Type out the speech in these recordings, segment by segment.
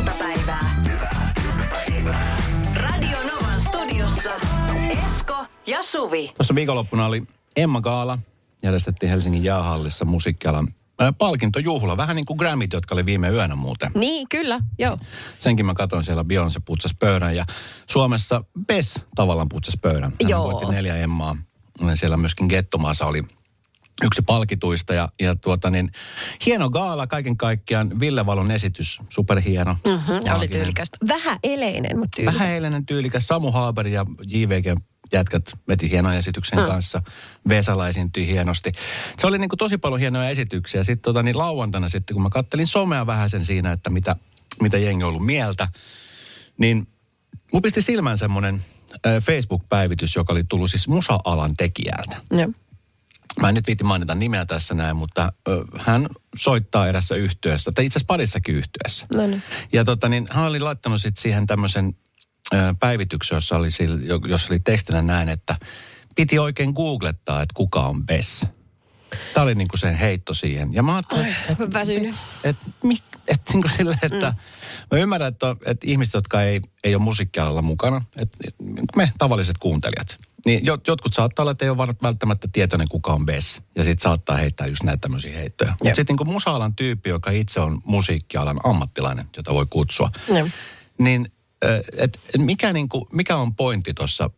Hyvää iltapäivää. Radio Novan studiossa Esko ja Suvi. Tuossa viikonloppuna oli Emma Gaala, järjestettiin Helsingin jäähallissa musiikkialan ää, palkintojuhla. Vähän niin kuin Grammit, jotka oli viime yönä muuten. Niin, kyllä, joo. Senkin mä katson siellä Beyoncé putsas pöydän ja Suomessa Bess tavallaan putsas pöydän. Hän Joo. voitti neljä Emmaa. Siellä myöskin Gettomaasa oli yksi palkituista ja, ja tuota niin, hieno gaala kaiken kaikkiaan. Ville Valon esitys, superhieno. Mm-hmm, oli tyylikästä. Vähän eleinen, mutta tyylikästä. Vähän eilen tyylikäs. Samu Haaber ja JVG jätkät veti hienon esityksen Mm. kanssa. Vesala esiintyi hienosti. Se oli niin kuin tosi paljon hienoja esityksiä. Sitten tota, niin lauantaina sitten, kun mä kattelin somea vähän sen siinä, että mitä, mitä jengi on ollut mieltä, niin mun pisti silmään semmoinen Facebook-päivitys, joka oli tullut siis musa-alan tekijältä. Joo. Mä en nyt viitti mainita nimeä tässä näin, mutta ö, hän soittaa erässä yhtyessä, tai itse asiassa parissakin yhtyessä. No niin. Ja tota, niin, hän oli laittanut sit siihen tämmöisen päivityksen, jossa oli, jossa oli tekstinä näin, että piti oikein googlettaa, että kuka on Bess. Tämä oli niinku sen heitto siihen. Ja mä ajattelin, että et, Väsynyt. et, et, et, niinku sille, että mä ymmärrän, että, että ihmiset, jotka ei, ei ole musiikkialalla mukana, että me tavalliset kuuntelijat, niin jot, jotkut saattaa olla, että ei ole välttämättä tietoinen, kuka on Bess. Ja sitten saattaa heittää just näitä tämmöisiä heittoja. Mutta sitten niin musa-alan tyyppi, joka itse on musiikkialan ammattilainen, jota voi kutsua, Joo. niin et, mikä, niinku, mikä on pointti tuossa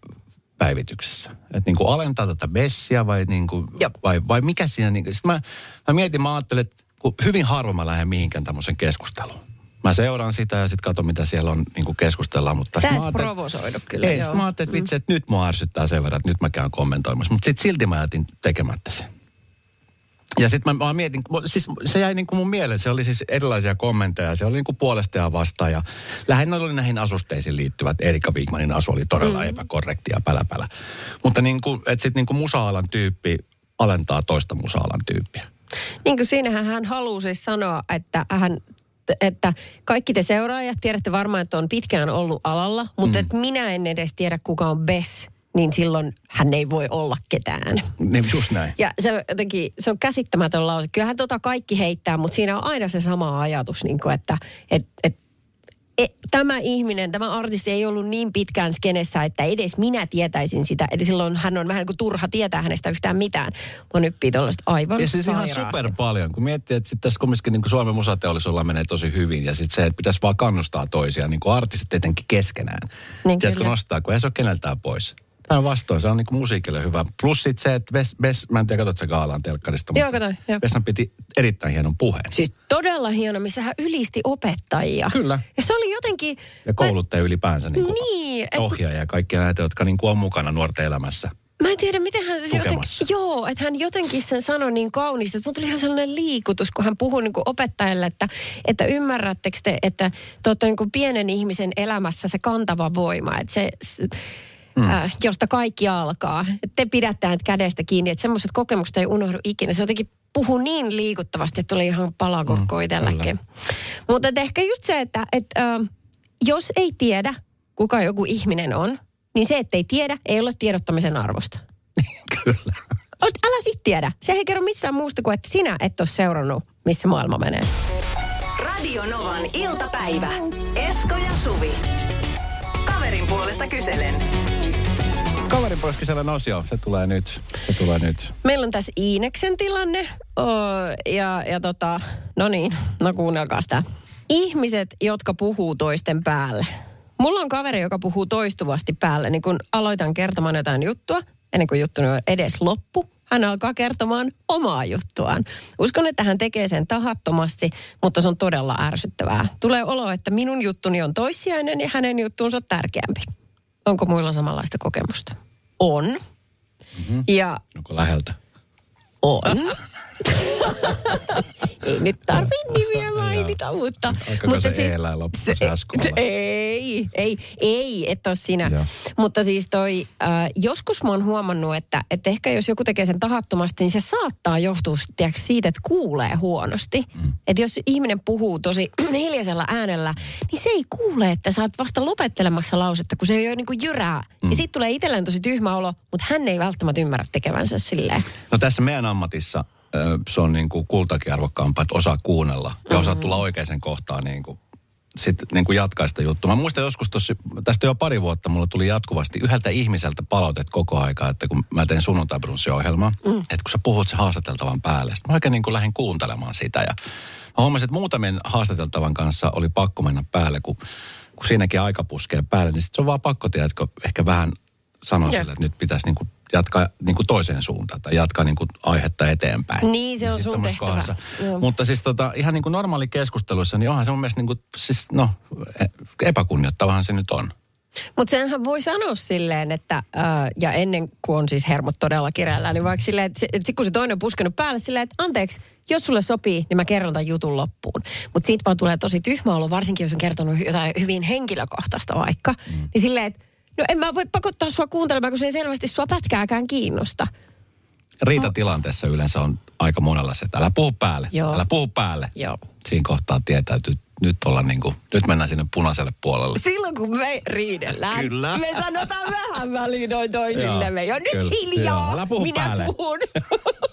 päivityksessä? Että niinku alentaa tätä Bessia vai, niinku, Joo. vai, vai mikä siinä... Niinku, sit mä, mä mietin, mä ajattelin, että kun hyvin harvoin mä lähden mihinkään tämmöisen keskusteluun. Mä seuraan sitä ja sitten katson, mitä siellä on niin keskustellaan. Mutta Sä et mä provosoidu kyllä, Ei, joo. mä ajattelin, että vitsi, että nyt mua ärsyttää sen verran, että nyt mä käyn kommentoimassa. Mutta sitten silti mä jätin tekemättä sen. Ja sitten mä, mä mietin, siis se jäi niin kuin mun mieleen, se oli siis erilaisia kommentteja, se oli niin kuin puolesta ja vastaan ja lähinnä oli näihin asusteisiin liittyvät, Erika Wigmanin asu oli todella mm. epäkorrekti ja päläpälä. Mutta niin kuin, että sitten niin kuin musa-alan tyyppi alentaa toista musa-alan tyyppiä. Niin kuin siinähän hän halusi siis sanoa, että hän että kaikki te seuraajat tiedätte varmaan, että on pitkään ollut alalla, mutta mm. että minä en edes tiedä, kuka on Bess, niin silloin hän ei voi olla ketään. Niin just näin. Ja se, jotenkin, se on käsittämätön lause. Kyllähän tota kaikki heittää, mutta siinä on aina se sama ajatus, niin kuin, että et, et, e, tämä ihminen, tämä artisti ei ollut niin pitkään skenessä, että edes minä tietäisin sitä. Eli silloin hän on vähän niin kuin turha tietää hänestä yhtään mitään. Mä nyppii tuollaista aivan Ja siis ihan super paljon, kun miettii, että sit tässä kumminkin niin Suomen musateollisuudella menee tosi hyvin. Ja sitten se, että pitäisi vaan kannustaa toisia, niin kuin artistit etenkin keskenään. Niin Tiedätkö nostaa, kun ei se ole keneltään pois. Päinvastoin, se on niin musiikille hyvä. Plus sit se, että Ves, Ves mä en tiedä, katsot sä Gaalan telkkarista, Joo, mutta joo. Vessan piti erittäin hienon puheen. Siis todella hieno, missä hän ylisti opettajia. Kyllä. Ja se oli jotenkin... Ja kouluttaja ylipäänsä, niin kuin Niin, et- ohjaaja ja kaikkia näitä, jotka niin kuin on mukana nuorten elämässä. Mä en tiedä, miten hän jotenkin, joo, että hän jotenkin sen sanoi niin kauniisti, että mun tuli ihan sellainen liikutus, kun hän puhui niin opettajalle, että, että ymmärrättekö te, että te olette niin pienen ihmisen elämässä se kantava voima, että se, se mm. äh, josta kaikki alkaa. Että te pidätte hänet kädestä kiinni, että semmoiset kokemukset ei unohdu ikinä. Se jotenkin puhu niin liikuttavasti, että tuli ihan palakorkko mm, itselläkin. Mutta et ehkä just se, että et, äh, jos ei tiedä, kuka joku ihminen on, niin se, että ei tiedä, ei ole tiedottamisen arvosta. Kyllä. Oot, älä sit tiedä. Se ei kerro missään muusta kuin, että sinä et ole seurannut, missä maailma menee. Radio Novan iltapäivä. Esko ja Suvi. Kaverin puolesta kyselen. Kaverin pois kysellä osio, se tulee nyt. Se tulee nyt. Meillä on tässä Iineksen tilanne. Oh, ja, ja tota, no niin, no kuunnelkaa sitä. Ihmiset, jotka puhuu toisten päälle. Mulla on kaveri, joka puhuu toistuvasti päälle. Niin kun aloitan kertomaan jotain juttua, ennen kuin juttuni on edes loppu, hän alkaa kertomaan omaa juttuaan. Uskon, että hän tekee sen tahattomasti, mutta se on todella ärsyttävää. Tulee olo, että minun juttuni on toissijainen ja hänen juttuunsa tärkeämpi. Onko muilla samanlaista kokemusta? On. Mm-hmm. Ja Onko läheltä? On. ei nyt tarvi nimiä mainita, mutta... Alkaako mutta se Eellä lopussa se Askola? Ei, ei, ei, et ole sinä. Joo. Mutta siis toi, äh, joskus mä oon huomannut, että, että ehkä jos joku tekee sen tahattomasti, niin se saattaa johtua tiedätkö, siitä, että kuulee huonosti. Mm. Että jos ihminen puhuu tosi hiljaisella äänellä, niin se ei kuule, että sä oot vasta lopettelemassa lausetta, kun se ei ole niin kuin jyrää. Mm. Ja siitä tulee itselleen tosi tyhmä olo, mutta hän ei välttämättä ymmärrä tekevänsä silleen. No tässä meidän ammatissa se on niin kuin kultakin arvokkaampaa, että osaa kuunnella ja osaa tulla oikeaan kohtaan niin kuin, sit niin kuin jatkaa sitä juttua. Mä muistan joskus tossa, tästä jo pari vuotta mulla tuli jatkuvasti yhdeltä ihmiseltä palautet koko aika, että kun mä teen sunnuntai ohjelmaa, mm. että kun sä puhut se haastateltavan päälle, sit mä oikein niin kuin lähdin kuuntelemaan sitä ja mä huomasin, että muutamien haastateltavan kanssa oli pakko mennä päälle, kun, kun siinäkin aika puskee päälle, niin sit se on vaan pakko, tiedätkö, ehkä vähän sanoa sille, että nyt pitäisi niin kuin jatkaa niin kuin toiseen suuntaan tai jatkaa niin kuin aihetta eteenpäin. Niin, se on Siis sun tehtävä. kohdassa. Joo. Mutta siis tota, ihan niin kuin normaali keskusteluissa, niin onhan se mun mielestä niin kuin, siis no, e- epäkunnioittavahan se nyt on. Mutta senhän voi sanoa silleen, että äh, ja ennen kuin on siis hermot todella kireällä, niin vaikka silleen, että sit kun se toinen on puskenut päälle silleen, että anteeksi, jos sulle sopii, niin mä kerron tämän jutun loppuun. Mutta siitä vaan tulee tosi tyhmä olo, varsinkin jos on kertonut jotain hyvin henkilökohtaista vaikka. Mm. Niin silleen, että no en mä voi pakottaa sua kuuntelemaan, kun se ei selvästi sua pätkääkään kiinnosta. Riitatilanteessa yleensä on aika monella se, että älä puhu päälle, Joo. älä puhu päälle. Joo. Siinä kohtaa tietää, että nyt, ollaan niin kuin, nyt mennään sinne punaiselle puolelle. Silloin kun me riidellään, Kyllä. me sanotaan vähän väliin noin toisillemme. Jo nyt kyllä. hiljaa, Joo, minä päälle. puhun.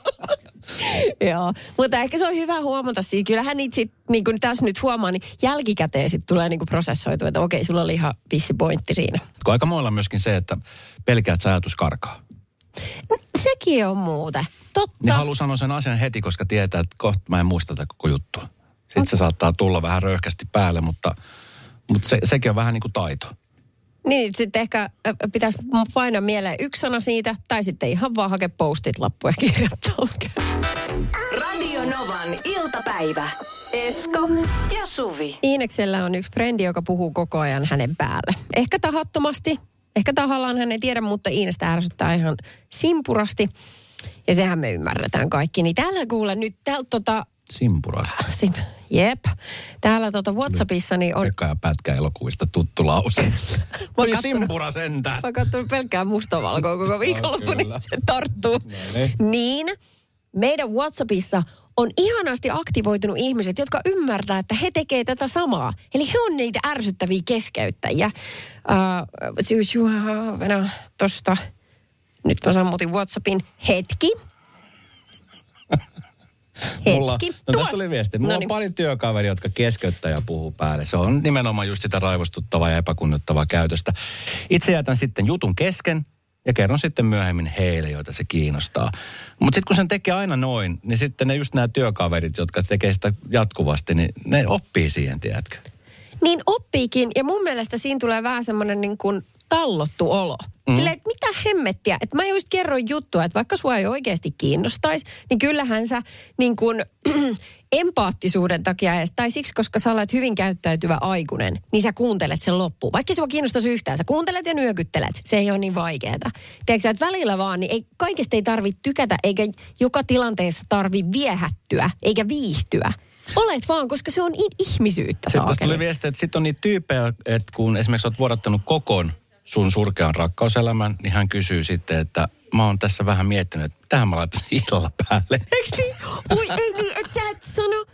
Joo, mutta ehkä se on hyvä huomata siinä. Kyllähän niitä sit, niin kuin tässä nyt huomaa, niin jälkikäteen sit tulee niin kuin prosessoitu, että okei, sulla oli ihan vissi pointti siinä. Kun aika monella on myöskin se, että pelkäät sä ajatus karkaa. Sekin on muuten. Totta. Niin haluaa sanoa sen asian heti, koska tietää, että kohta mä en muista tätä koko juttua. Sitten se saattaa tulla vähän röyhkästi päälle, mutta, mutta se, sekin on vähän niin kuin taito. Niin, sitten ehkä pitäisi painaa mieleen yksi sana siitä, tai sitten ihan vaan hakea postit lappuja ja kirjoittaa. Radio Novan iltapäivä. Esko ja Suvi. Iineksellä on yksi frendi, joka puhuu koko ajan hänen päälle. Ehkä tahattomasti, ehkä tahallaan hän ei tiedä, mutta Iinestä ärsyttää ihan simpurasti. Ja sehän me ymmärretään kaikki. Niin täällä kuule nyt, täällä tota, Simpurasta. sim, jep. Täällä tota Whatsappissa niin on, Pekka ja Pätkä elokuvista tuttu lause. Katson- simpura sentään. Mä oon katsonut pelkkää mustavalkoa koko viikonloppu, niin se tarttuu. niin. Niin, meidän Whatsappissa on ihanasti aktivoitunut ihmiset, jotka ymmärtää, että he tekee tätä samaa. Eli he on niitä ärsyttäviä keskeyttäjiä. Uh, syys, no, tosta. Nyt mä sammutin Whatsappin. Hetki. Hetki. Mulla, no Tuossa. tästä oli viesti. Mulla Noniin. on pari työkaveri, jotka keskeyttää ja puhuu päälle. Se on nimenomaan just sitä raivostuttavaa ja epäkunnottavaa käytöstä. Itse jätän sitten jutun kesken ja kerron sitten myöhemmin heille, joita se kiinnostaa. Mutta sitten kun sen tekee aina noin, niin sitten ne just nämä työkaverit, jotka tekee sitä jatkuvasti, niin ne oppii siihen, tiedätkö? Niin oppiikin, ja mun mielestä siinä tulee vähän semmoinen niin kuin tallottu olo. Mm. Silleen, että mitä hemmettiä, että mä just kerroin juttua, että vaikka sua ei oikeasti kiinnostaisi, niin kyllähän sä niin kuin empaattisuuden takia, edes, tai siksi, koska sä olet hyvin käyttäytyvä aikuinen, niin sä kuuntelet sen loppuun. Vaikka sua kiinnostaisi yhtään, sä kuuntelet ja nyökyttelet. Se ei ole niin vaikeeta. Tiedätkö että välillä vaan, niin ei, kaikesta ei tarvitse tykätä, eikä joka tilanteessa tarvi viehättyä, eikä viihtyä. Olet vaan, koska se on ihmisyyttä, Sitten tuli viesti, että sitten on niitä tyyppejä, että kun esimerkiksi olet vuodattanut kokon sun surkean rakkauselämän, niin hän kysyy sitten, että mä oon tässä vähän miettinyt, että tähän mä laitan illalla päälle. Eikö niin? Oi ei niin, että sä et sano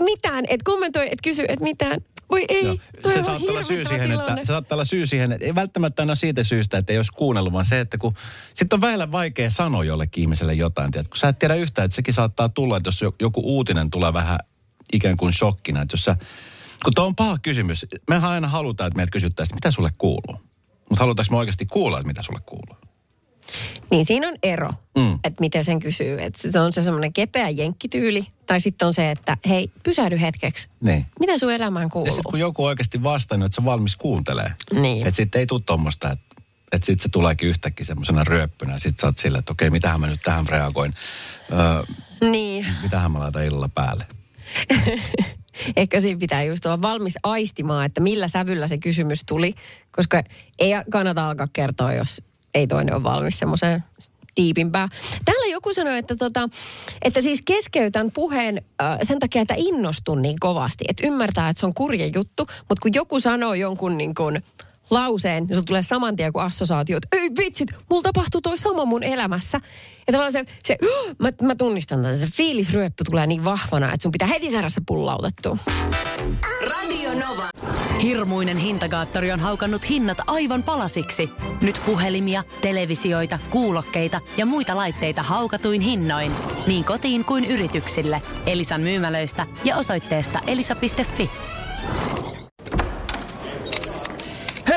mitään, et kommentoi, et kysy, et mitään. Voi ei, Joo. Se saattaa olla syy siihen, tilanne. että, se saattaa olla syy siihen, että ei välttämättä aina siitä syystä, että ei olisi kuunnellut, vaan se, että kun sitten on vähellä vaikea sanoa jollekin ihmiselle jotain, tiedät, kun sä et tiedä yhtään, että sekin saattaa tulla, että jos jo- joku uutinen tulee vähän ikään kuin shokkina, että jos sä, kun tuo on paha kysymys, mehän aina halutaan, että meiltä kysyttäisiin, että mitä sulle kuuluu. Mutta halutaanko me oikeasti kuulla, että mitä sulle kuuluu? Niin siinä on ero, Mm. että miten sen kysyy. Että se on se semmoinen kepeä jenkkityyli, tai sitten on se, että hei, pysähdy hetkeksi. Niin. Mitä sun elämään Ja kuuluu? sitten kun joku oikeasti vastannut, että se valmis kuuntelee. Niin. Että sitten ei tule tuommoista, että että sitten se tuleekin yhtäkkiä semmoisena ryöppynä. Sitten sä oot silleen, että okei, mitähän mä nyt tähän reagoin. Öö, Niin, mitähän mä laitan illalla päälle. ehkä siinä pitää just olla valmis aistimaan, että millä sävyllä se kysymys tuli, koska ei kannata alkaa kertoa, jos ei toinen ole valmis semmoiseen diipimpää. Täällä joku sanoi, että, tota, että siis keskeytän puheen äh, sen takia, että innostun niin kovasti. Että ymmärtää, että se on kurja juttu, mutta kun joku sanoo jonkun niin kuin lauseen, niin tulee saman tien kuin assosiaatio, että ei vitsit, mulla tapahtuu toi sama mun elämässä. Ja tavallaan se, se mä, mä tunnistan tätä, se fiilisryöppy tulee niin vahvana, että sun pitää heti saada se pullautettua. Radio Nova. Hirmuinen hintakaattori on haukannut hinnat aivan palasiksi. Nyt puhelimia, televisioita, kuulokkeita ja muita laitteita haukatuin hinnoin. Niin kotiin kuin yrityksille. Elisan myymälöistä ja osoitteesta elisa.fi.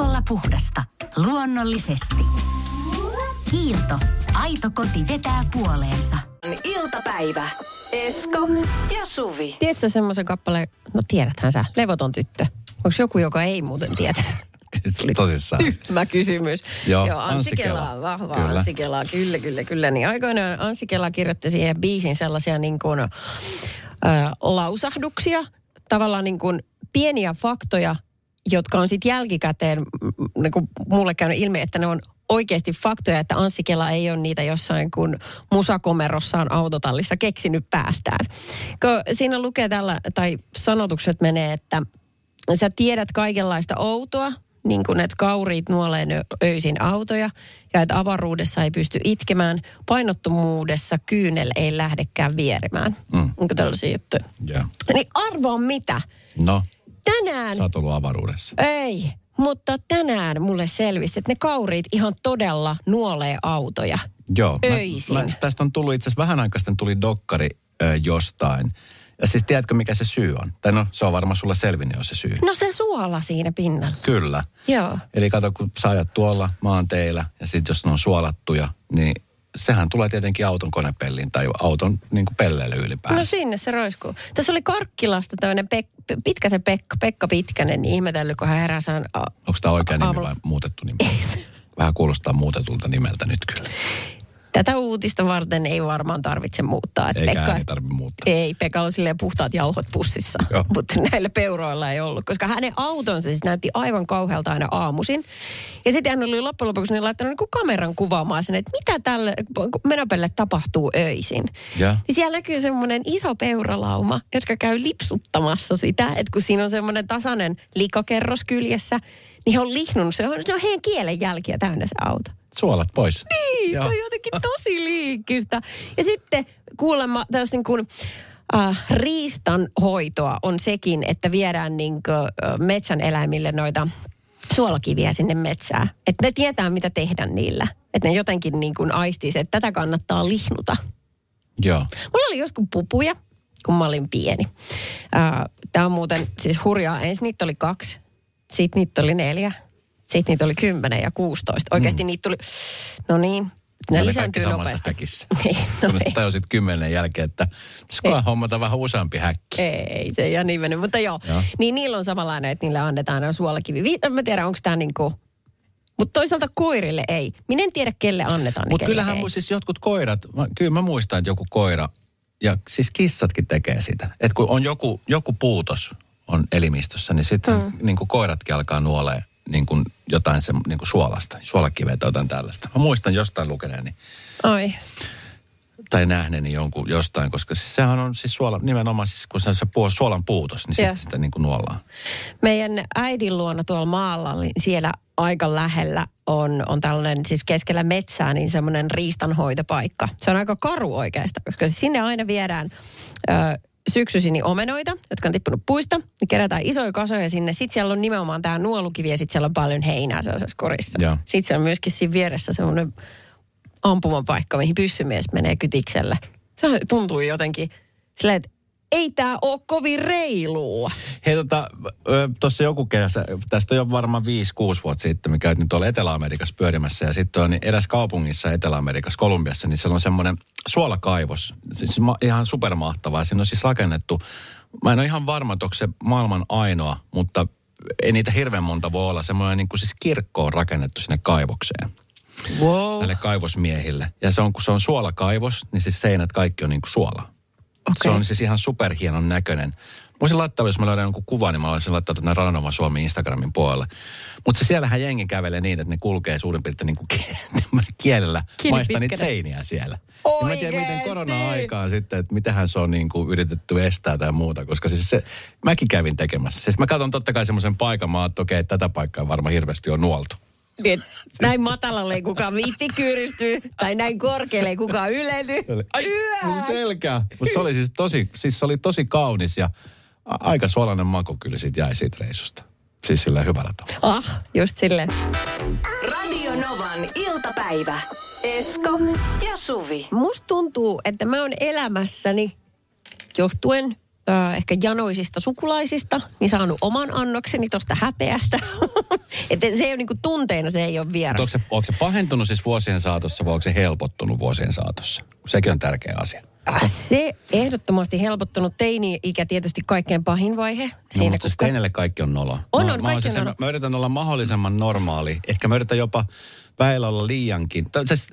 Helpolla puhdasta. Luonnollisesti. Kiilto. Aito koti vetää puoleensa. Iltapäivä. Esko ja Suvi. Tiedätkö semmoisen kappaleen, no tiedäthän sä, levoton tyttö. Onko joku, joka ei muuten tiedä? Tosissaan. Tyhmä kysymys. Joo, Joo Anssi Anssi Kela, Kela. vahva Kyllä. Anssi Kela, kyllä, kyllä, kyllä. Niin aikoinaan Anssi Kela kirjoitti siihen biisin sellaisia niin kuin, ö, lausahduksia, tavallaan niin kuin pieniä faktoja, jotka on sitten jälkikäteen niin kuin mulle käynyt ilmi, että ne on oikeasti faktoja, että Anssi Kela ei ole niitä jossain kuin musakomerossaan autotallissa keksinyt päästään. Kun siinä lukee tällä, tai sanotukset menee, että sä tiedät kaikenlaista outoa, niin kuin että kauriit nuolee öisin autoja ja että avaruudessa ei pysty itkemään, painottomuudessa kyynel ei lähdekään vierimään. Mm. Onko tällaisia juttuja? Joo. Niin arvaa mitä? No, Tänään sä oot ollut avaruudessa. ei, mutta tänään mulle selvisi, että ne kauriit ihan todella nuolee autoja. Joo. Öisin. Mä, mä, tästä on tullut itse asiassa vähän aikaa sitten tuli dokkari ö, jostain. Ja siis tiedätkö mikä se syy on? Tai no, se on varmaan sulle selvinnyt jo se syy. No se suola siinä pinnalla. Kyllä. Joo. Eli kato, kun sä ajat tuolla maanteillä ja sitten jos ne on suolattuja, niin sehän tulee tietenkin auton konepelliin tai auton niin kuin pelleille ylipäänsä. No sinne se roiskuu. Tässä oli Karkkilasta tämmöinen Pek- Pitkäsen Pekka, Pekka Pitkänen, niin ihmetellyt, kun hän heräsään Onko tämä oikea nimi Aamulla. vai muutettu nimi? Vähän kuulostaa muutetulta nimeltä nyt kyllä. Tätä uutista varten ei varmaan tarvitse muuttaa. Eikä ääni tarvitse muuttaa. Ei, Pekka oli silleen puhtaat jauhot pussissa, Joo. mutta näillä peuroilla ei ollut. Koska hänen autonsa siis näytti aivan kauhealta aina aamuisin. Ja sitten hän oli loppujen lopuksi niin laittanut niin kameran kuvaamaan sen, että mitä tälle menopelle tapahtuu öisin. Ja. Niin siellä näkyy semmoinen iso peuralauma, jotka käy lipsuttamassa sitä, että kun siinä on semmoinen tasainen likakerros kyljessä, niin he on lihnunut, se on, se on heidän kielen jälkiä täynnä se auto. Suolat pois. Niin, Joo. se on jotenkin tosi liikkistä. Ja sitten kuulemma tällaista niin kuin, äh, riistanhoitoa on sekin, että viedään niin kuin, äh, metsän eläimille noita suolakiviä sinne metsään. Että ne tietää, mitä tehdä niillä. Että ne jotenkin niin kuin aistii se, että tätä kannattaa lihnuta. Joo. Mulla oli joskus pupuja, kun mä olin pieni. Tämä on muuten siis hurjaa. Ensin niitä oli kaksi, sitten niitä oli neljä, sitten niitä oli kymmenen ja 16. Oikeasti mm. niitä tuli, no niin, ne, oli lisääntyy kaikki samassa nopeasti. häkissä. Niin, no Kun ei. tajusit kymmenen jälkeen, että pitäisikö hommata vähän useampi häkki. Ei, se ei ole niin mennyt, mutta joo. Joo. Niin niillä on samanlainen, että niille annetaan aina suolakivi. Vi- Mä tiedän, onko tämä niinku... Mutta toisaalta koirille ei. Minä en tiedä, kelle annetaan. Mutta kyllähän ei. siis jotkut koirat, mä, kyllä mä muistan, että joku koira, ja siis kissatkin tekee sitä. Että kun on joku, joku puutos on elimistössä, niin sitten mm. niin kuin koiratkin alkaa nuolee niin kuin jotain se, niin kuin suolasta, suolakiveä tai jotain tällaista. Mä muistan jostain lukeneeni Oi. tai nähneeni jonkun jostain, koska siis sehän on siis suola, nimenomaan siis kun se on se puol, suolan puutos, niin sitten sitä niin kuin nuollaan. Meidän äidin luona tuolla maalla, niin siellä aika lähellä on, on tällainen siis keskellä metsää, niin semmoinen riistanhoitopaikka. Se on aika karu oikeastaan, koska sinne aina viedään ö, syksyisin niin omenoita, jotka on tippunut puista. Ne kerätään isoja kasoja sinne. Sitten siellä on nimenomaan tämä nuolukivi ja sitten siellä on paljon heinää sellaisessa korissa. Joo. Sitten siellä on myöskin siinä vieressä semmoinen ampumapaikka, mihin pyssymies menee kytikselle. Se tuntuu jotenkin silleen, että ei tämä ole kovin reilua. Hei tota, tuossa joku kesä, tästä on jo varmaan 5-6 vuotta sitten, me käytiin tuolla Etelä-Amerikassa pyörimässä ja sitten on niin eräs kaupungissa Etelä-Amerikassa, Kolumbiassa, niin siellä on semmoinen suolakaivos, siis ihan supermahtavaa. Siinä on siis rakennettu, mä en ole ihan varma, että onko se maailman ainoa, mutta ei niitä hirveän monta voi olla. Semmoinen niin kuin siis kirkko on rakennettu sinne kaivokseen Wow. näille kaivosmiehille. Ja se on, kun se on suolakaivos, niin siis seinät kaikki on niin kuin suola. Okay. Se on siis ihan superhienon näköinen. Voisin laittaa, jos mä löydän jonkun kuvan, niin mä voisin laittaa tuonne Ranoma Suomi Instagramin puolelle. Mutta se siellähän jengi kävelee niin, että ne kulkee suurin piirtein niin kuin kielellä Kieli maista niitä seiniä siellä. Ja mä en tiedä, miten Oikeesti? korona-aikaa sitten, että mitähän se on niin kuin yritetty estää tai muuta, koska siis se, mäkin kävin tekemässä. Siis mä katson totta kai semmoisen paikan, mä oon, että okei, tätä paikkaa varmaan hirveästi on nuoltu. Niin, näin matalalle ei kukaan viitti kyyristyy, tai näin korkealle ei kukaan ylety. Ai, mun selkä. Mutta se oli siis tosi, siis se oli tosi kaunis ja a- aika suolainen maku kyllä siitä jäi siitä reissusta. Siis sillä hyvällä tavalla. Ah, just silleen. Radio Novan iltapäivä. Esko ja Suvi. Musta tuntuu, että mä oon elämässäni johtuen äh, ehkä janoisista sukulaisista, niin saanut oman annokseni tosta häpeästä. että se ei ole niinku tunteena, se ei ole vieras. onko se, onko se pahentunut siis vuosien saatossa vai onko se helpottunut vuosien saatossa? Sekin on tärkeä asia. Äh, Se ehdottomasti helpottunut teini-ikä tietysti kaikkein pahin vaihe. No, Siinä, mutta siis kun- teinelle kaikki on nolo. On, mä, on, mä, kaikki on nolo. mä yritän olla mahdollisimman normaali. Ehkä mä yritän jopa väillä olla liiankin.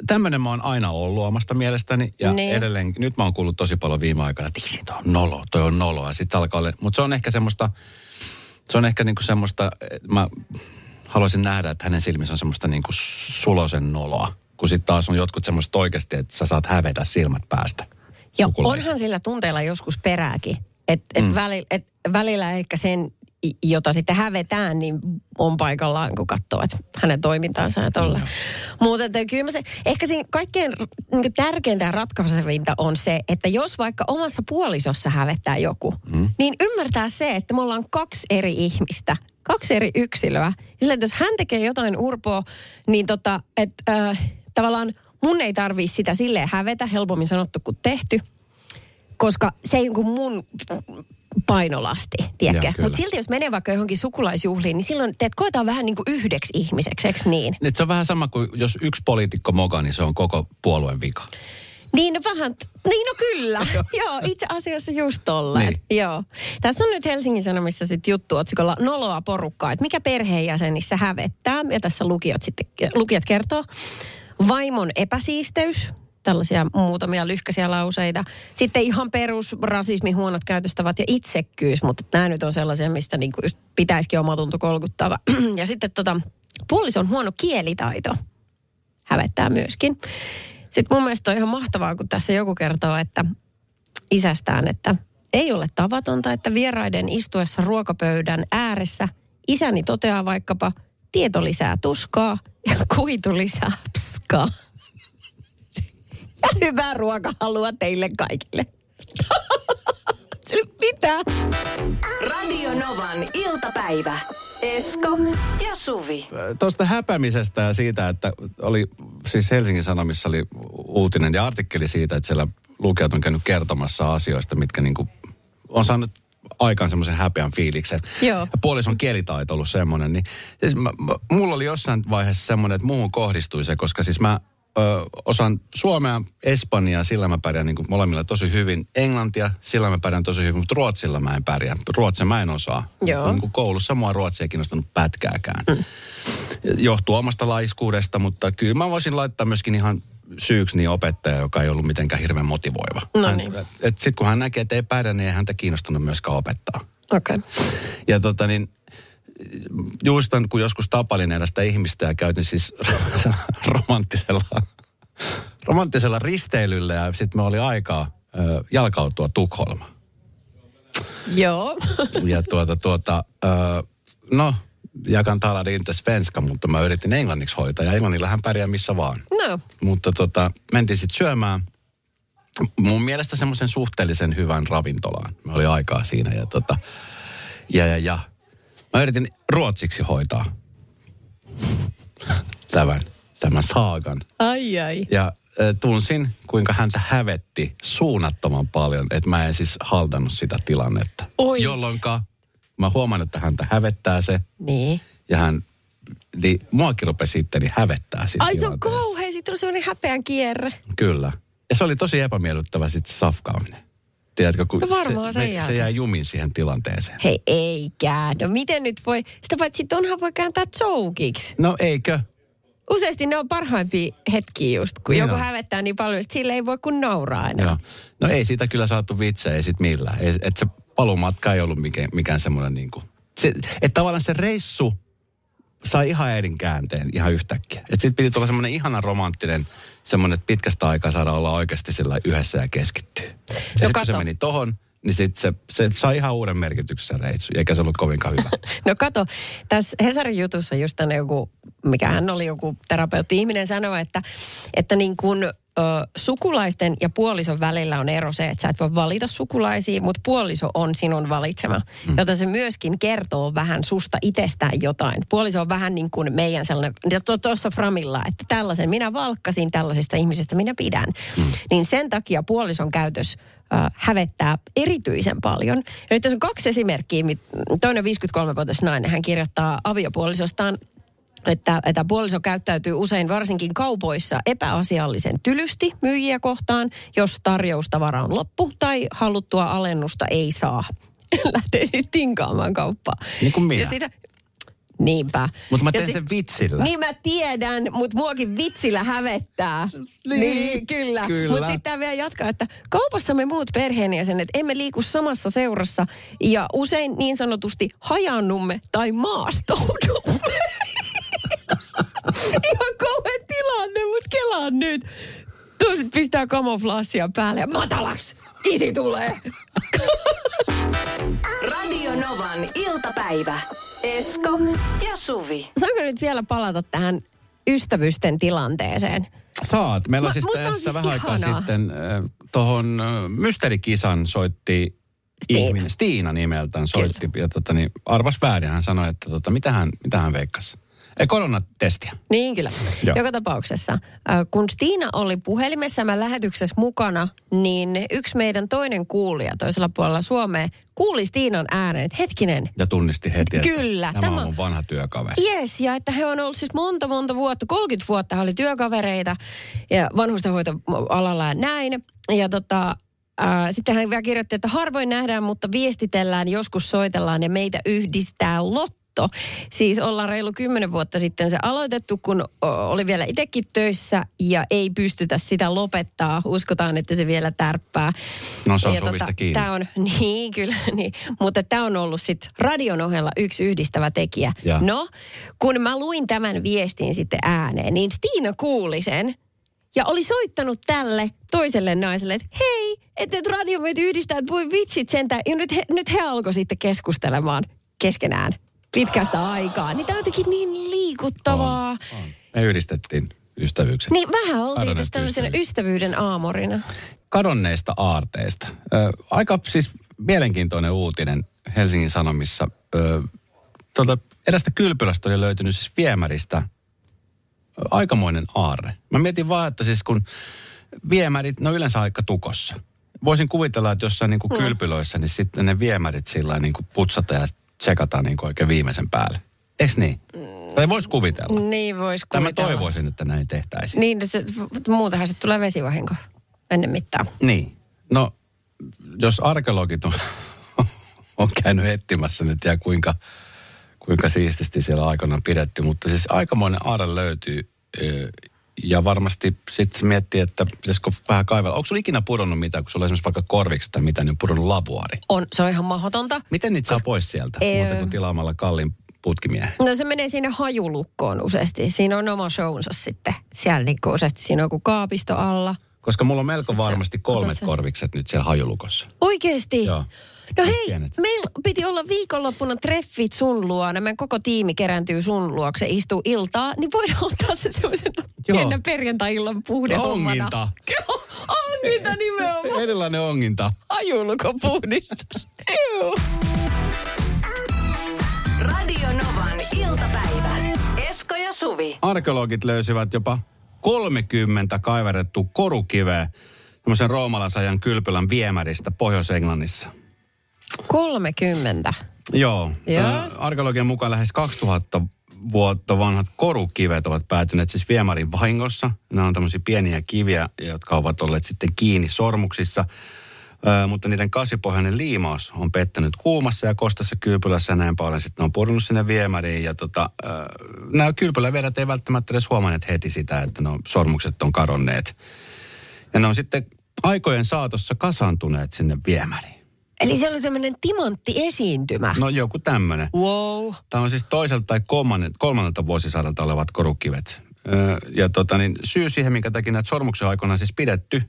Tämmöinen mä oon aina ollut omasta mielestäni. Ja Niin. edelleen, nyt mä oon kuullut tosi paljon viime aikoina, että "Itse, toi on nolo, toi on nolo. Ja sitten alkaa olla, mutta se on ehkä semmoista, se on ehkä niinku semmoista, mä haluaisin nähdä, että hänen silmissä on semmoista niinku sulosen noloa. Kun sitten taas on jotkut semmoista oikeasti, että sä saat hävetä silmät päästä. Ja onhan sillä tunteella joskus perääkin. Että et Mm. välillä, et välillä ehkä sen, jota sitten hävetään, niin on paikallaan, kun katsoo, että hänen toimintaansa ja tolle. Mutta kyllä mä se, ehkä siinä kaikkein niin tärkeintä ja ratkaisevinta on se, että jos vaikka omassa puolisossa hävettää joku, mm. niin ymmärtää se, että me ollaan kaksi eri ihmistä, kaksi eri yksilöä. Sillä, että jos hän tekee jotain urpoa, niin tota, että äh, tavallaan mun ei tarvii sitä silleen hävetä, helpommin sanottu kuin tehty koska se ei mun painolasti, tiedätkö? Mutta silti jos menee vaikka johonkin sukulaisjuhliin, niin silloin teet koetaan vähän niin kuin yhdeksi ihmiseksi, eikö niin? Nyt se on vähän sama kuin jos yksi poliitikko moka, niin se on koko puolueen vika. Niin no vähän, niin no kyllä. Joo, itse asiassa just tolleen. Niin. Joo. Tässä on nyt Helsingin Sanomissa sitten juttu otsikolla noloa porukkaa, että mikä perheenjäsenissä hävettää. Ja tässä lukijat, sitten, lukijat kertoo. Vaimon epäsiisteys, tällaisia muutamia lyhkäisiä lauseita. Sitten ihan perus rasismi, huonot käytöstavat ja itsekkyys, mutta nämä nyt on sellaisia, mistä niinku just pitäisikin omatunto kolkuttava. ja sitten tota, puolison huono kielitaito hävettää myöskin. Sitten mun mielestä on ihan mahtavaa, kun tässä joku kertoo, että isästään, että ei ole tavatonta, että vieraiden istuessa ruokapöydän ääressä isäni toteaa vaikkapa tieto lisää tuskaa ja kuitu lisää pskaa. Hyvää ruokahalua teille kaikille. Mitä? Radio Novan iltapäivä. Esko ja Suvi. Tuosta häpämisestä ja siitä, että oli, siis Helsingin Sanomissa oli uutinen ja artikkeli siitä, että siellä lukijat on käynyt kertomassa asioista, mitkä niinku on saanut aikaan semmoisen häpeän fiiliksen. Joo. Ja puolison kielitaito ollut semmoinen, niin siis mä, mä, mulla oli jossain vaiheessa semmoinen, että muuhun kohdistui se, koska siis mä ö, osaan suomea, espanjaa, sillä mä pärjään niin kuin molemmilla tosi hyvin. Englantia, sillä mä pärjään tosi hyvin, mutta ruotsilla mä en pärjää. Ruotsia mä en osaa. Joo. Niin kuin koulussa mua ruotsia ei kiinnostanut pätkääkään. Mm. Johtuu omasta laiskuudesta, mutta kyllä mä voisin laittaa myöskin ihan syyksi niin opettaja, joka ei ollut mitenkään hirveän motivoiva. No niin. sitten kun hän näkee, että ei pärjää, niin ei häntä kiinnostanut myöskään opettaa. Okei. Okay. Ja tota niin, juistan, kun joskus tapailin erästä ihmistä ja käytin siis romanttisella, romanttisella risteilyllä ja sitten me oli aikaa jalkautua Tukholmaan. Joo. Ja tuota, tuota, no, jakan talade inte svenska, mutta mä yritin englanniksi hoitaa ja englannilla hän pärjää missä vaan. No. Mutta tota, mentiin sitten syömään mun mielestä semmoisen suhteellisen hyvän ravintolaan. Me oli aikaa siinä ja tota, ja, ja, ja. Mä yritin ruotsiksi hoitaa tämän, tämän saagan. Ai ai. Ja tunsin, kuinka häntä hävetti suunnattoman paljon, että mä en siis haldannut sitä tilannetta. Oi. Jolloinka mä huomaan, että häntä hävettää se. Niin. Ja hän, niin muakin rupesi sitten niin hävettää siinä Ai se on tilanteessa. kauhea, siitä on sellainen häpeän kierre. Kyllä. Ja se oli tosi epämiellyttävä sitten safkaaminen. Tiedätkö, kun No varmaan se, sen se jää jumiin siihen tilanteeseen. Hei, eikä. No miten nyt voi, sitä paitsi onhan voi kääntää jokeiksi. No eikö? Useasti ne on parhaimpia hetkiä just, kun Niin joku on. hävettää niin paljon, että sille ei voi kun nauraa enää. Joo. No ei siitä kyllä saatu vitsejä, ei sit millään. Ei, et se palumatka ei ollut mikään, mikään semmoinen niin kuin... Se, että tavallaan se reissu sai ihan eri käänteen ihan yhtäkkiä. Että sitten piti tulla semmoinen ihana romanttinen, semmoinen, että pitkästä aikaa saada olla oikeasti sillä yhdessä ja keskittyä. Ja sitten kun se meni tohon, niin sitten se, se sai ihan uuden merkityksen se reissu, eikä se ollut kovinkaan hyvä. No kato, tässä Hesarin jutussa just tänne joku, mikä hän oli joku terapeutti-ihminen sanoi, että, että niin kuin ö, sukulaisten ja puolison välillä on ero se, että sä et voi valita sukulaisia, mutta puoliso on sinun valitsema. Mm. Joten se myöskin kertoo vähän susta itsestään jotain. Puoliso on vähän niin kuin meidän sellainen, tuossa Framilla, että tällaisen minä valkkasin tällaisista ihmisistä, minä pidän. Mm. Niin sen takia puolison käytös äh, hävettää erityisen paljon. Ja nyt tässä on kaksi esimerkkiä. Toinen 53-vuotias nainen, hän kirjoittaa aviopuolisostaan että, että puoliso käyttäytyy usein varsinkin kaupoissa epäasiallisen tylysti myyjiä kohtaan, jos tarjoustavara on loppu tai haluttua alennusta ei saa. Lähtee siis tinkaamaan kauppaa. Niin kuin minä. Ja sitä, niinpä. Mutta mä teen si- sen vitsillä. Niin mä tiedän, mutta muakin vitsillä hävettää. Niin, niin kyllä. kyllä. Mutta sitten tämä vielä jatkaa, että kaupassa me muut perheenjäsenet emme liiku samassa seurassa ja usein niin sanotusti hajannumme tai maastoudumme. Ihan kauhean tilanne, mutta kelaan nyt. Toiset pistää kamoflaassia päälle ja matalaksi. Isi tulee. Radio Novan iltapäivä. Esko ja Suvi. Saanko nyt vielä palata tähän ystävysten tilanteeseen? Saat. Meillä on siis tässä siis vähän aikaa ihanaa. sitten äh, tuohon äh, Mysteerikisan soitti Stiina. ihminen, Stiina nimeltään soitti. Ja tota, niin, arvas väärin, hän sanoi, että tota, mitä, hän, mitä hän veikkasi. Ei koronatestiä. Niin kyllä. Joo. Joka tapauksessa. Kun Stiina oli puhelimessa mä lähetyksessä mukana, niin yksi meidän toinen kuulija toisella puolella Suomea kuuli Stiinan äänen, että hetkinen, Ja tunnisti heti, että Kyllä, tämä, tämä- on mun vanha työkaveri. Yes, ja että he on ollut siis monta, monta vuotta, 30 vuotta he oli työkavereita ja vanhustenhoitoalalla ja näin. Ja tota, sitten hän vielä kirjoitti, että harvoin nähdään, mutta viestitellään, joskus soitellaan ja meitä yhdistää lotto. Siis ollaan reilu kymmenen vuotta sitten se aloitettu, kun oli vielä itsekin töissä ja ei pystytä sitä lopettaa. Uskotaan, että se vielä tärppää. No, se on Ja Suvista kiinni. Tämä on, niin kyllä, niin. mutta tämä on ollut sitten radion ohella yksi yhdistävä tekijä. Ja. No, kun mä luin tämän viestin sitten ääneen, niin Stiina kuuli sen ja oli soittanut tälle toiselle naiselle, että hei, että et radio meitä yhdistää, että voi vitsit sentään. Ja nyt he, nyt he alkoi sitten keskustelemaan keskenään pitkästä aikaa. Niin tämä on jotenkin niin liikuttavaa. On, on. Me yhdistettiin ystävyykset. Niin vähän oltiin tässä ystävyys. ystävyyden aamorina. kadonneista aarteista. Ö, aika siis mielenkiintoinen uutinen Helsingin Sanomissa. Ö, tuolta erästä kylpylästä oli löytynyt siis viemäristä aikamoinen aarre. Mä mietin vaan, että siis kun viemärit, no yleensä aika tukossa. Voisin kuvitella, että jossain niin kuin kylpylöissä, niin sitten ne viemärit sillä niin kuin putsataan ja tsekataan niin kuin oikein viimeisen päälle. Eiks niin? Tai vois kuvitella. Niin voisi Tai mä kuvitella. toivoisin, että näin tehtäisiin. Niin, se, muutenhan se tulee vesivahinko ennen mittaan. Niin. No, jos arkeologit on, on käynyt etsimässä, niin tiedä kuinka, kuinka siististi siellä aikana pidetty. Mutta siis aikamoinen aare löytyy. Ja varmasti sitten miettii, että pitäisikö vähän kaivella. Onko sulla ikinä pudonnut mitään, kun sulla on esimerkiksi vaikka korviksi tai mitä, niin on pudonnut lavuaari? On, se on ihan mahdotonta. Miten niitä saa pois sieltä? Ei, Muuta kuin tilaamalla kallin putkimiehen. No se menee sinne hajulukkoon useasti. Siinä on oma shownsa sitten. Siellä niin useasti siinä on joku kaapisto alla. Koska mulla on melko varmasti kolmet korvikset nyt siellä hajulukossa. Oikeesti? Joo. No hei, pienet. meillä piti olla viikonloppuna treffit sun luona. Meidän koko tiimi kerääntyy sun luokse, istuu iltaa. Niin voidaan ottaa se semmoisen pienen perjantai-illan puhdehommana. Onginta. Onginta nimenomaan. Erilainen onginta. Ajulukopuhdistus. Radio Novan iltapäivä. Esko ja Suvi. Arkeologit löysivät jopa 30 kaiverrettu korukiveä semmoisen roomalaisajan kylpylän viemäristä Pohjois-Englannissa. 30. Joo. Joo. Arkeologian mukaan lähes 2000 vuotta vanhat korukivet ovat päätyneet siis viemärin vahingossa. Nämä on tämmöisiä pieniä kiviä, jotka ovat olleet sitten kiinni sormuksissa. Ö, mutta niiden kasvipohjainen liimaus on pettänyt kuumassa ja kostassa kylpylässä ja näin paljon. Sitten ne on pudonnut sinne viemäriin ja tota, ö, nämä kylpylävedät ei välttämättä edes huomanneet heti sitä, että no, sormukset on kadonneet. Ja ne on sitten aikojen saatossa kasantuneet sinne viemäriin. Eli se oli semmoinen timanttiesiintymä. No joku tämmöinen. Wow. Tämä on siis toiselta tai kolmannelta vuosisadalta olevat korukivet. Öö, ja tota, niin syy siihen, minkä takia näitä sormuksia aikoinaan siis pidetty,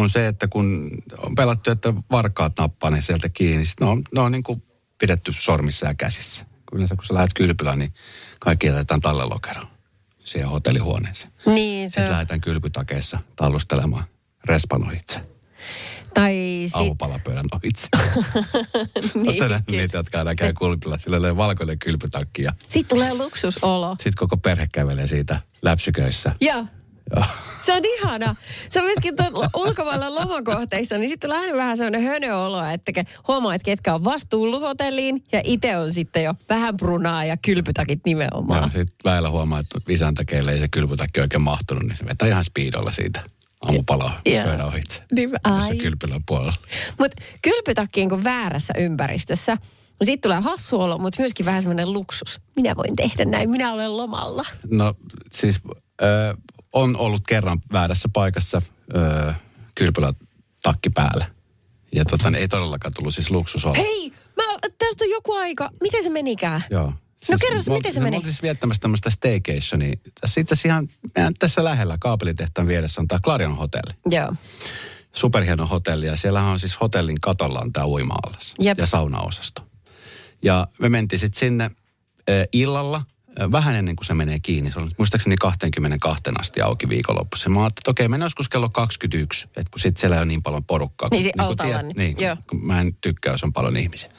on se, että kun on pelattu, että varkaat nappaa ne sieltä kiinni, niin sit ne on, ne on niin kuin pidetty sormissa ja käsissä. Yleensä kun sä lähdet kylpylään, niin kaikki jätetään tallelokeroon siihen hotellihuoneeseen. Niin, se Sitten on. lähdetään kylpytakeissa tallustelemaan respan ohitse, Tai si- aamupalapöydän ohitse. niin. Niitä, jotka aina käy kylpyllä, sillä on valkoinen kylpytakki ja Sitten tulee luksusolo. sitten koko perhe kävelee siitä läpsyköissä. Joo. Joo. Se on ihana. Se on myöskin ulkomailla lomakohteissa, niin sitten tulee aina vähän sellainen hönöolo, että huomaa, että ketkä on vastuullut hotelliin ja itse on sitten jo vähän brunaa ja kylpytakit nimenomaan. sitten väillä huomaa, että isäntä, keille ei se kylpytakki oikein mahtunut, niin se vetää ihan speedolla siitä aamupalaa Joo. pöydän ohitse. Niin, ai. kylpylän puolella. Mutta kylpytakki on kuin väärässä ympäristössä. Sitten tulee hassu olo, mutta myöskin vähän semmoinen luksus. Minä voin tehdä näin, minä olen lomalla. No siis on ollut kerran väärässä paikassa ö, kylpylätakki päällä. Ja tota, ei todellakaan tullut siis luksusolo. Hei, mä, tästä on joku aika. Miten se menikään? Joo. No kerro se, me miten se meni? Me oltiin siis viettämässä tämmöistä staycationia. Tässä itse asiassa ihan meidän tässä lähellä kaapelitehtaan vieressä on tämä Clarion hotelli. Joo. Superhieno hotelli ja siellä on siis hotellin katolla on tämä uima-allas Jep. ja saunaosasto. Ja me mentiin sitten sinne äh, illalla, vähän ennen kuin se menee kiinni. Se on muistaakseni 22 asti auki viikonloppuisin. Mä ajattelin, että okei, mennään joskus kello 21, että kun sitten siellä ei ole niin paljon porukkaa. Niin, kun- se kun altalla, niin, niin, joo. kun, kun mä en tykkää, jos on paljon ihmisiä.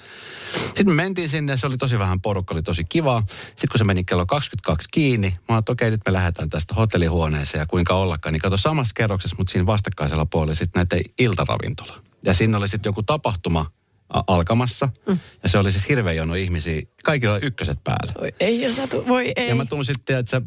Sitten me mentiin sinne, se oli tosi vähän porukka, oli tosi kivaa. Sitten kun se meni kello 22 kiinni, mä ajattelin, että okei, nyt me lähdetään tästä hotellihuoneeseen ja kuinka ollakaan. Niin kato samassa kerroksessa, mutta siinä vastakkaisella puolella sitten näitä iltaravintola. Ja siinä oli sitten joku tapahtuma alkamassa. Mm. Ja se oli siis hirveän jono ihmisiä. Kaikilla oli ykköset päällä. Voi ei, jos satu, voi ei. Ja mä tuun sitten, että sä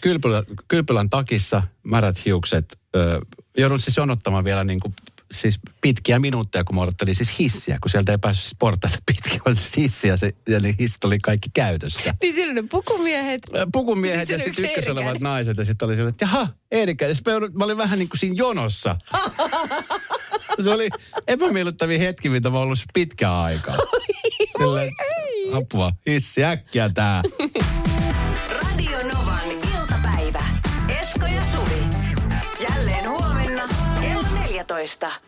kylpylä, kylpylän takissa, märät hiukset. Ö, joudun siis jonottamaan vielä niin kuin, siis pitkiä minuutteja, kun mä odottelin siis hissiä, kun sieltä ei päässyt siis portaita pitkin, vaan siis hissiä, se, ja ne hissit oli kaikki käytössä. Niin siinä ne pukumiehet. Pukumiehet ja sitten ykkösellä olevat naiset, ja sitten oli sellainen, että jaha, joudun- mä olin vähän niin kuin siinä jonossa. se oli epämiellyttäviä hetki, mitä mä ollut pitkään aikaa. Silleen, Apua, hissi, äkkiä tää. Radio Novan iltapäivä. Esko ja Suvi. Jälleen huomenna kello 14.